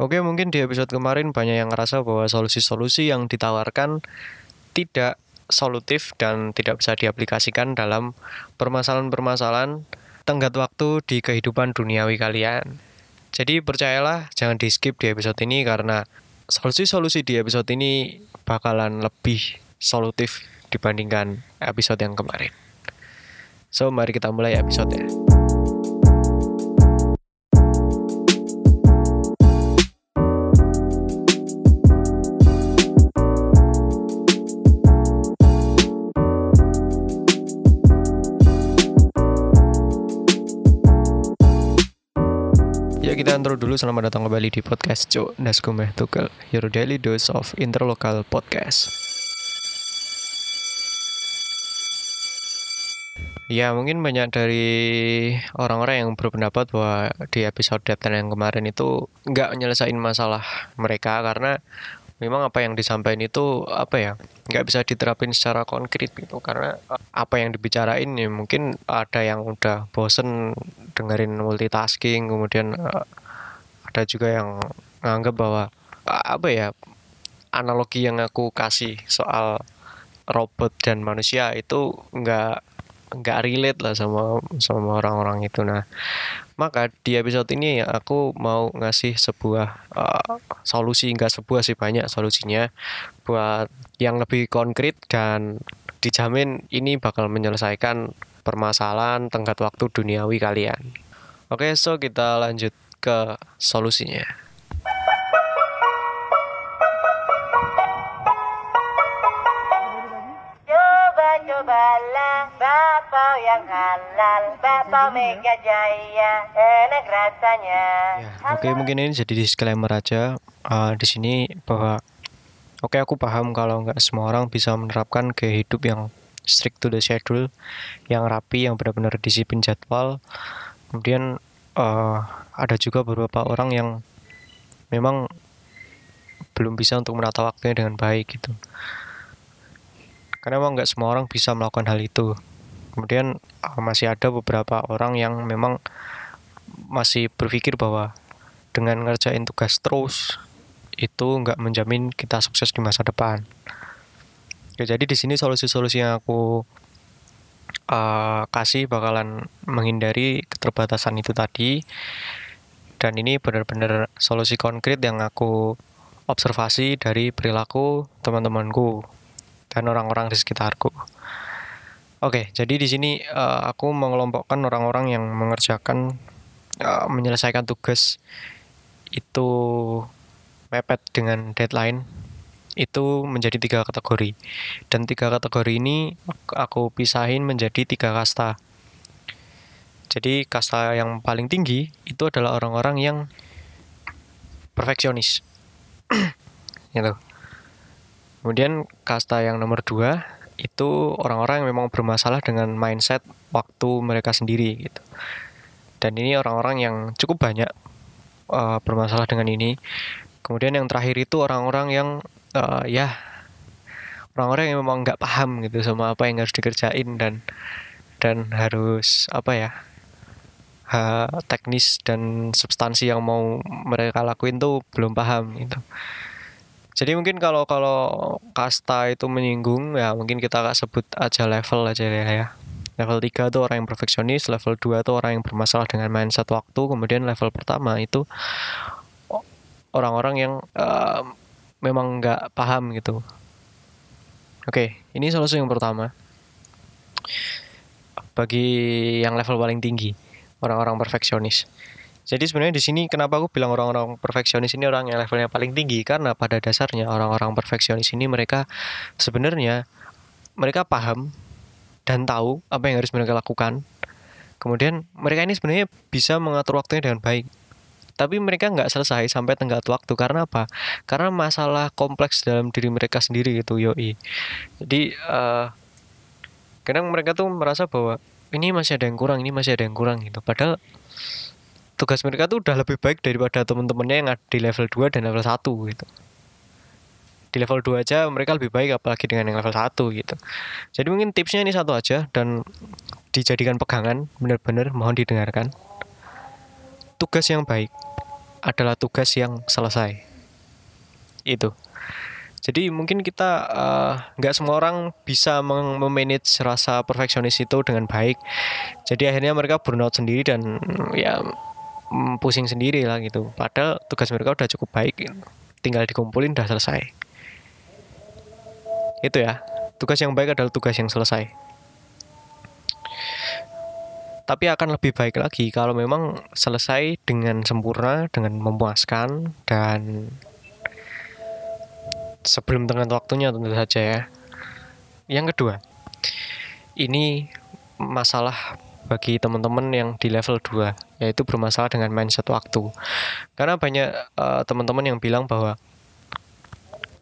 Oke, mungkin di episode kemarin banyak yang ngerasa bahwa solusi-solusi yang ditawarkan tidak solutif dan tidak bisa diaplikasikan dalam permasalahan-permasalahan tenggat waktu di kehidupan duniawi kalian. Jadi percayalah, jangan di skip di episode ini karena solusi-solusi di episode ini bakalan lebih solutif dibandingkan episode yang kemarin. So, mari kita mulai episodenya. Dulu selamat datang kembali di podcast Cuk Naskumeh Tukel Your daily dose of interlocal podcast. Ya mungkin banyak dari orang-orang yang berpendapat bahwa di episode Depten yang kemarin itu nggak nyelesain masalah mereka karena memang apa yang disampaikan itu apa ya nggak bisa diterapin secara konkret gitu. Karena apa yang dibicarain ya mungkin ada yang udah bosen dengerin multitasking kemudian uh, ada juga yang nganggap bahwa apa ya analogi yang aku kasih soal robot dan manusia itu nggak nggak relate lah sama sama orang-orang itu nah maka di episode ini aku mau ngasih sebuah uh, solusi nggak sebuah sih banyak solusinya buat yang lebih konkret dan dijamin ini bakal menyelesaikan permasalahan tenggat waktu duniawi kalian. Oke, so kita lanjut ke solusinya. cobalah bakpao yang halal bakpao Mega Jaya enak rasanya Ya, oke mungkin ini jadi disclaimer aja uh, di sini bahwa oke aku paham kalau nggak semua orang bisa menerapkan gaya hidup yang strict to the schedule, yang rapi, yang benar-benar disiplin jadwal. Kemudian uh, ada juga beberapa orang yang memang belum bisa untuk menata waktunya dengan baik gitu. Karena memang nggak semua orang bisa melakukan hal itu. Kemudian uh, masih ada beberapa orang yang memang masih berpikir bahwa dengan ngerjain tugas terus itu nggak menjamin kita sukses di masa depan. Ya, jadi di sini solusi-solusi yang aku uh, kasih bakalan menghindari keterbatasan itu tadi dan ini benar-benar solusi konkret yang aku observasi dari perilaku teman-temanku dan orang-orang di sekitarku. Oke, jadi di sini uh, aku mengelompokkan orang-orang yang mengerjakan uh, menyelesaikan tugas itu mepet dengan deadline itu menjadi tiga kategori dan tiga kategori ini aku pisahin menjadi tiga kasta. Jadi kasta yang paling tinggi itu adalah orang-orang yang perfeksionis, gitu. Kemudian kasta yang nomor dua itu orang-orang yang memang bermasalah dengan mindset waktu mereka sendiri gitu. Dan ini orang-orang yang cukup banyak uh, bermasalah dengan ini. Kemudian yang terakhir itu orang-orang yang uh, ya orang-orang yang memang nggak paham gitu sama apa yang harus dikerjain dan dan harus apa ya ha, teknis dan substansi yang mau mereka lakuin tuh belum paham gitu. Jadi mungkin kalau kalau kasta itu menyinggung ya mungkin kita sebut aja level aja ya. Level 3 itu orang yang perfeksionis, level 2 itu orang yang bermasalah dengan mindset waktu, kemudian level pertama itu orang-orang yang uh, memang nggak paham gitu. Oke, ini solusi yang pertama. Bagi yang level paling tinggi, orang-orang perfeksionis. Jadi sebenarnya di sini kenapa aku bilang orang-orang perfeksionis ini orang yang levelnya paling tinggi karena pada dasarnya orang-orang perfeksionis ini mereka sebenarnya mereka paham dan tahu apa yang harus mereka lakukan. Kemudian mereka ini sebenarnya bisa mengatur waktunya dengan baik. Tapi mereka nggak selesai sampai tenggat waktu karena apa? Karena masalah kompleks dalam diri mereka sendiri gitu, yoi. Jadi uh, kadang mereka tuh merasa bahwa ini masih ada yang kurang, ini masih ada yang kurang gitu. Padahal tugas mereka tuh udah lebih baik daripada teman-temannya yang ada di level 2 dan level 1 gitu di level 2 aja mereka lebih baik apalagi dengan yang level 1 gitu jadi mungkin tipsnya ini satu aja dan dijadikan pegangan benar-benar mohon didengarkan tugas yang baik adalah tugas yang selesai. Itu. Jadi mungkin kita eh, nggak semua orang bisa memanage rasa perfeksionis itu dengan baik. Jadi akhirnya mereka burnout sendiri dan ya mm, pusing sendiri lah gitu. Padahal tugas mereka udah cukup baik gitu. tinggal dikumpulin udah selesai. Itu ya. Tugas yang baik adalah tugas yang selesai tapi akan lebih baik lagi kalau memang selesai dengan sempurna, dengan memuaskan dan sebelum tengah waktunya tentu saja ya. Yang kedua, ini masalah bagi teman-teman yang di level 2 yaitu bermasalah dengan mindset waktu. Karena banyak eh, teman-teman yang bilang bahwa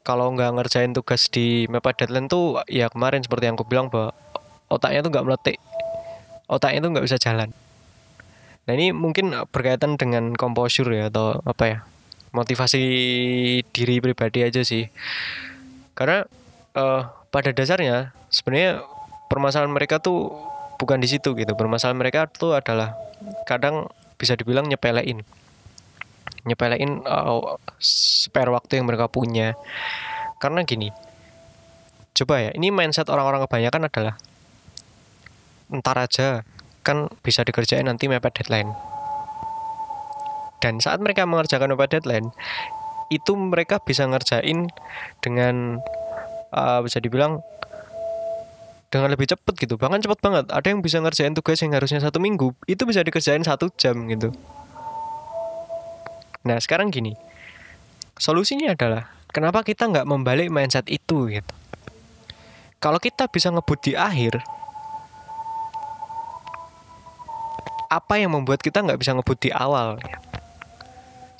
kalau nggak ngerjain tugas di mepet deadline tuh ya kemarin seperti yang aku bilang bahwa otaknya tuh nggak meletik otaknya itu nggak bisa jalan. Nah ini mungkin berkaitan dengan composure ya atau apa ya motivasi diri pribadi aja sih. Karena eh, pada dasarnya sebenarnya permasalahan mereka tuh bukan di situ gitu. Permasalahan mereka tuh adalah kadang bisa dibilang nyepelein, nyepelein eh, spare waktu yang mereka punya. Karena gini, coba ya, ini mindset orang-orang kebanyakan adalah ntar aja. Kan bisa dikerjain nanti mepet deadline. Dan saat mereka mengerjakan mepet deadline itu mereka bisa ngerjain dengan uh, bisa dibilang dengan lebih cepet gitu. Bahkan cepet banget. Ada yang bisa ngerjain tugas yang harusnya satu minggu itu bisa dikerjain satu jam gitu. Nah sekarang gini. Solusinya adalah kenapa kita nggak membalik mindset itu gitu? Kalau kita bisa ngebut di akhir apa yang membuat kita nggak bisa ngebut di awal?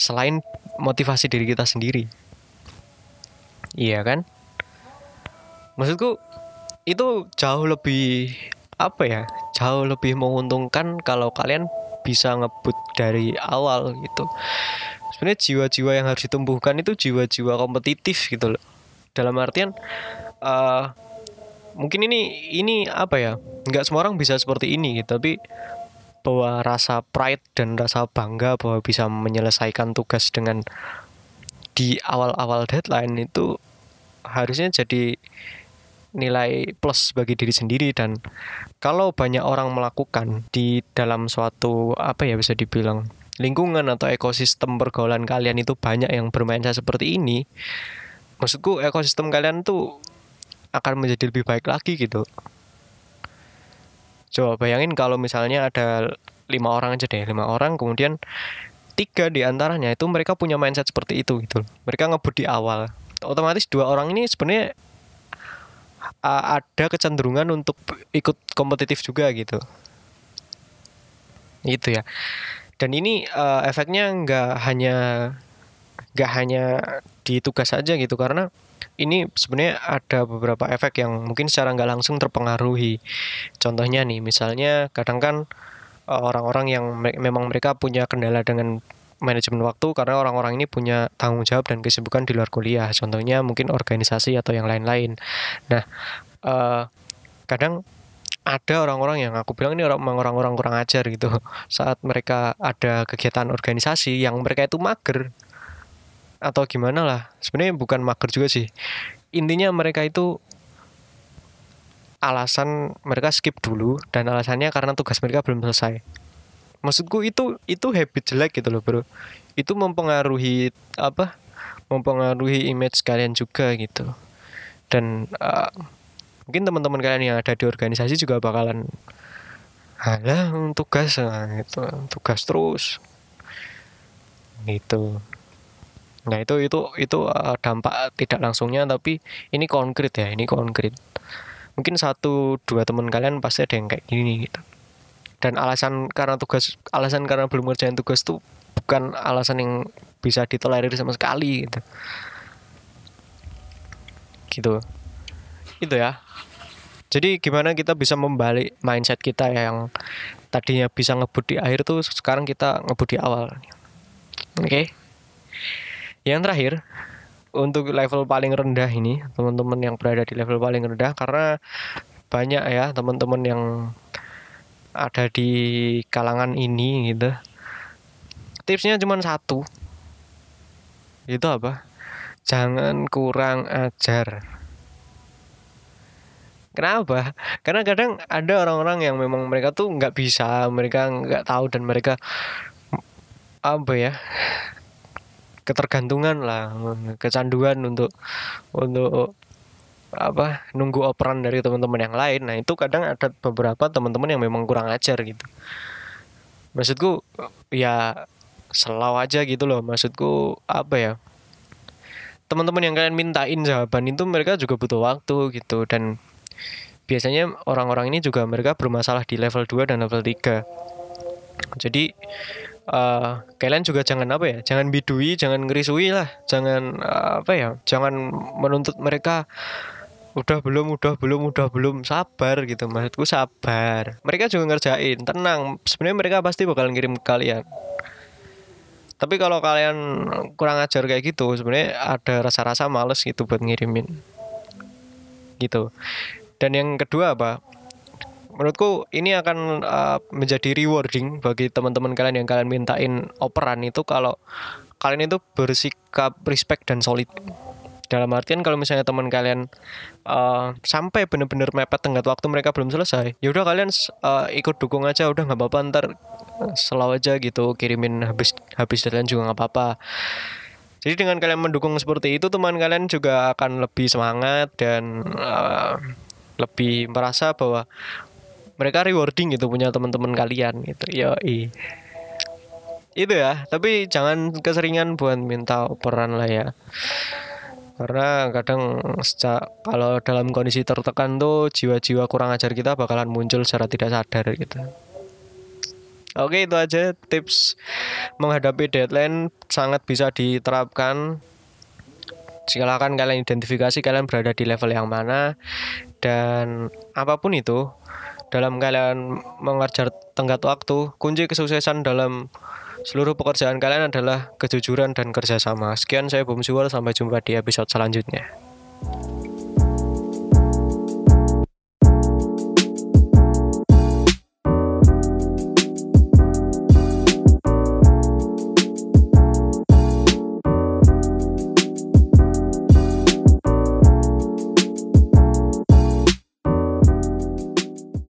Selain motivasi diri kita sendiri. Iya kan? Maksudku itu jauh lebih apa ya jauh lebih menguntungkan kalau kalian bisa ngebut dari awal gitu. Sebenarnya jiwa-jiwa yang harus ditumbuhkan itu jiwa-jiwa kompetitif gitu loh. Dalam artian uh, mungkin ini ini apa ya nggak semua orang bisa seperti ini gitu tapi bahwa rasa pride dan rasa bangga bahwa bisa menyelesaikan tugas dengan di awal-awal deadline itu harusnya jadi nilai plus bagi diri sendiri. Dan kalau banyak orang melakukan di dalam suatu apa ya bisa dibilang lingkungan atau ekosistem pergaulan kalian itu banyak yang bermain seperti ini maksudku ekosistem kalian tuh akan menjadi lebih baik lagi gitu Coba bayangin kalau misalnya ada lima orang aja deh, lima orang kemudian tiga di antaranya itu mereka punya mindset seperti itu gitu. Mereka ngebut di awal. Otomatis dua orang ini sebenarnya uh, ada kecenderungan untuk ikut kompetitif juga gitu. Itu ya. Dan ini uh, efeknya nggak hanya nggak hanya di tugas saja gitu karena ini sebenarnya ada beberapa efek yang mungkin secara nggak langsung terpengaruhi. Contohnya nih, misalnya kadang kan eh, orang-orang yang me memang mereka punya kendala dengan manajemen waktu karena orang-orang ini punya tanggung jawab dan kesibukan di luar kuliah. Contohnya mungkin organisasi atau yang lain-lain. Nah, uh, kadang ada orang-orang yang aku bilang ini orang-orang kurang ajar gitu saat mereka ada kegiatan organisasi yang mereka itu mager atau gimana lah. Sebenarnya bukan mager juga sih. Intinya mereka itu alasan mereka skip dulu dan alasannya karena tugas mereka belum selesai. Maksudku itu itu habit jelek gitu loh bro. Itu mempengaruhi apa mempengaruhi image kalian juga gitu. Dan uh, mungkin teman-teman kalian yang ada di organisasi juga bakalan halah tugas nah, gitu tugas terus. Gitu Nah itu itu itu uh, dampak tidak langsungnya tapi ini konkret ya ini konkret. Mungkin satu dua teman kalian pasti ada yang kayak gini gitu. Dan alasan karena tugas alasan karena belum ngerjain tugas tuh bukan alasan yang bisa ditolerir sama sekali gitu. Gitu. Itu ya. Jadi gimana kita bisa membalik mindset kita yang tadinya bisa ngebut di akhir tuh sekarang kita ngebut di awal. Oke. Okay? Yang terakhir, untuk level paling rendah ini, teman-teman yang berada di level paling rendah karena banyak ya teman-teman yang ada di kalangan ini gitu. Tipsnya cuma satu, itu apa jangan kurang ajar Kenapa? Karena kadang ada orang-orang yang memang mereka tuh nggak bisa, mereka nggak tahu dan mereka apa ya ketergantungan lah, kecanduan untuk untuk apa nunggu operan dari teman-teman yang lain. Nah itu kadang ada beberapa teman-teman yang memang kurang ajar gitu. Maksudku ya selau aja gitu loh. Maksudku apa ya? Teman-teman yang kalian mintain jawaban itu mereka juga butuh waktu gitu dan biasanya orang-orang ini juga mereka bermasalah di level 2 dan level 3 jadi uh, kalian juga jangan apa ya jangan bidui jangan ngerisui lah. Jangan uh, apa ya jangan menuntut mereka udah belum udah belum udah belum sabar gitu. Maksudku sabar. Mereka juga ngerjain tenang. Sebenarnya mereka pasti bakal ngirim ke kalian. Tapi kalau kalian kurang ajar kayak gitu sebenarnya ada rasa-rasa males gitu buat ngirimin. Gitu. Dan yang kedua apa? Menurutku ini akan uh, menjadi rewarding bagi teman-teman kalian yang kalian mintain operan itu kalau kalian itu bersikap respect dan solid. Dalam artian kalau misalnya teman kalian uh, sampai benar-benar mepet tenggat waktu mereka belum selesai, ya udah kalian uh, ikut dukung aja, udah nggak apa-apa ntar selalu aja gitu kirimin habis habis deadline juga nggak apa-apa. Jadi dengan kalian mendukung seperti itu, teman kalian juga akan lebih semangat dan uh, lebih merasa bahwa mereka rewarding gitu punya teman-teman kalian gitu. Ya itu ya tapi jangan keseringan buat minta peran lah ya. Karena kadang sejak kalau dalam kondisi tertekan tuh jiwa-jiwa kurang ajar kita bakalan muncul secara tidak sadar gitu. Oke itu aja tips menghadapi deadline sangat bisa diterapkan. Silakan kalian identifikasi kalian berada di level yang mana. Dan apa pun itu dalam kalian mengejar tenggat waktu kunci kesuksesan dalam seluruh pekerjaan kalian adalah kejujuran dan kerjasama. Sekian saya Bum sampai jumpa di episode selanjutnya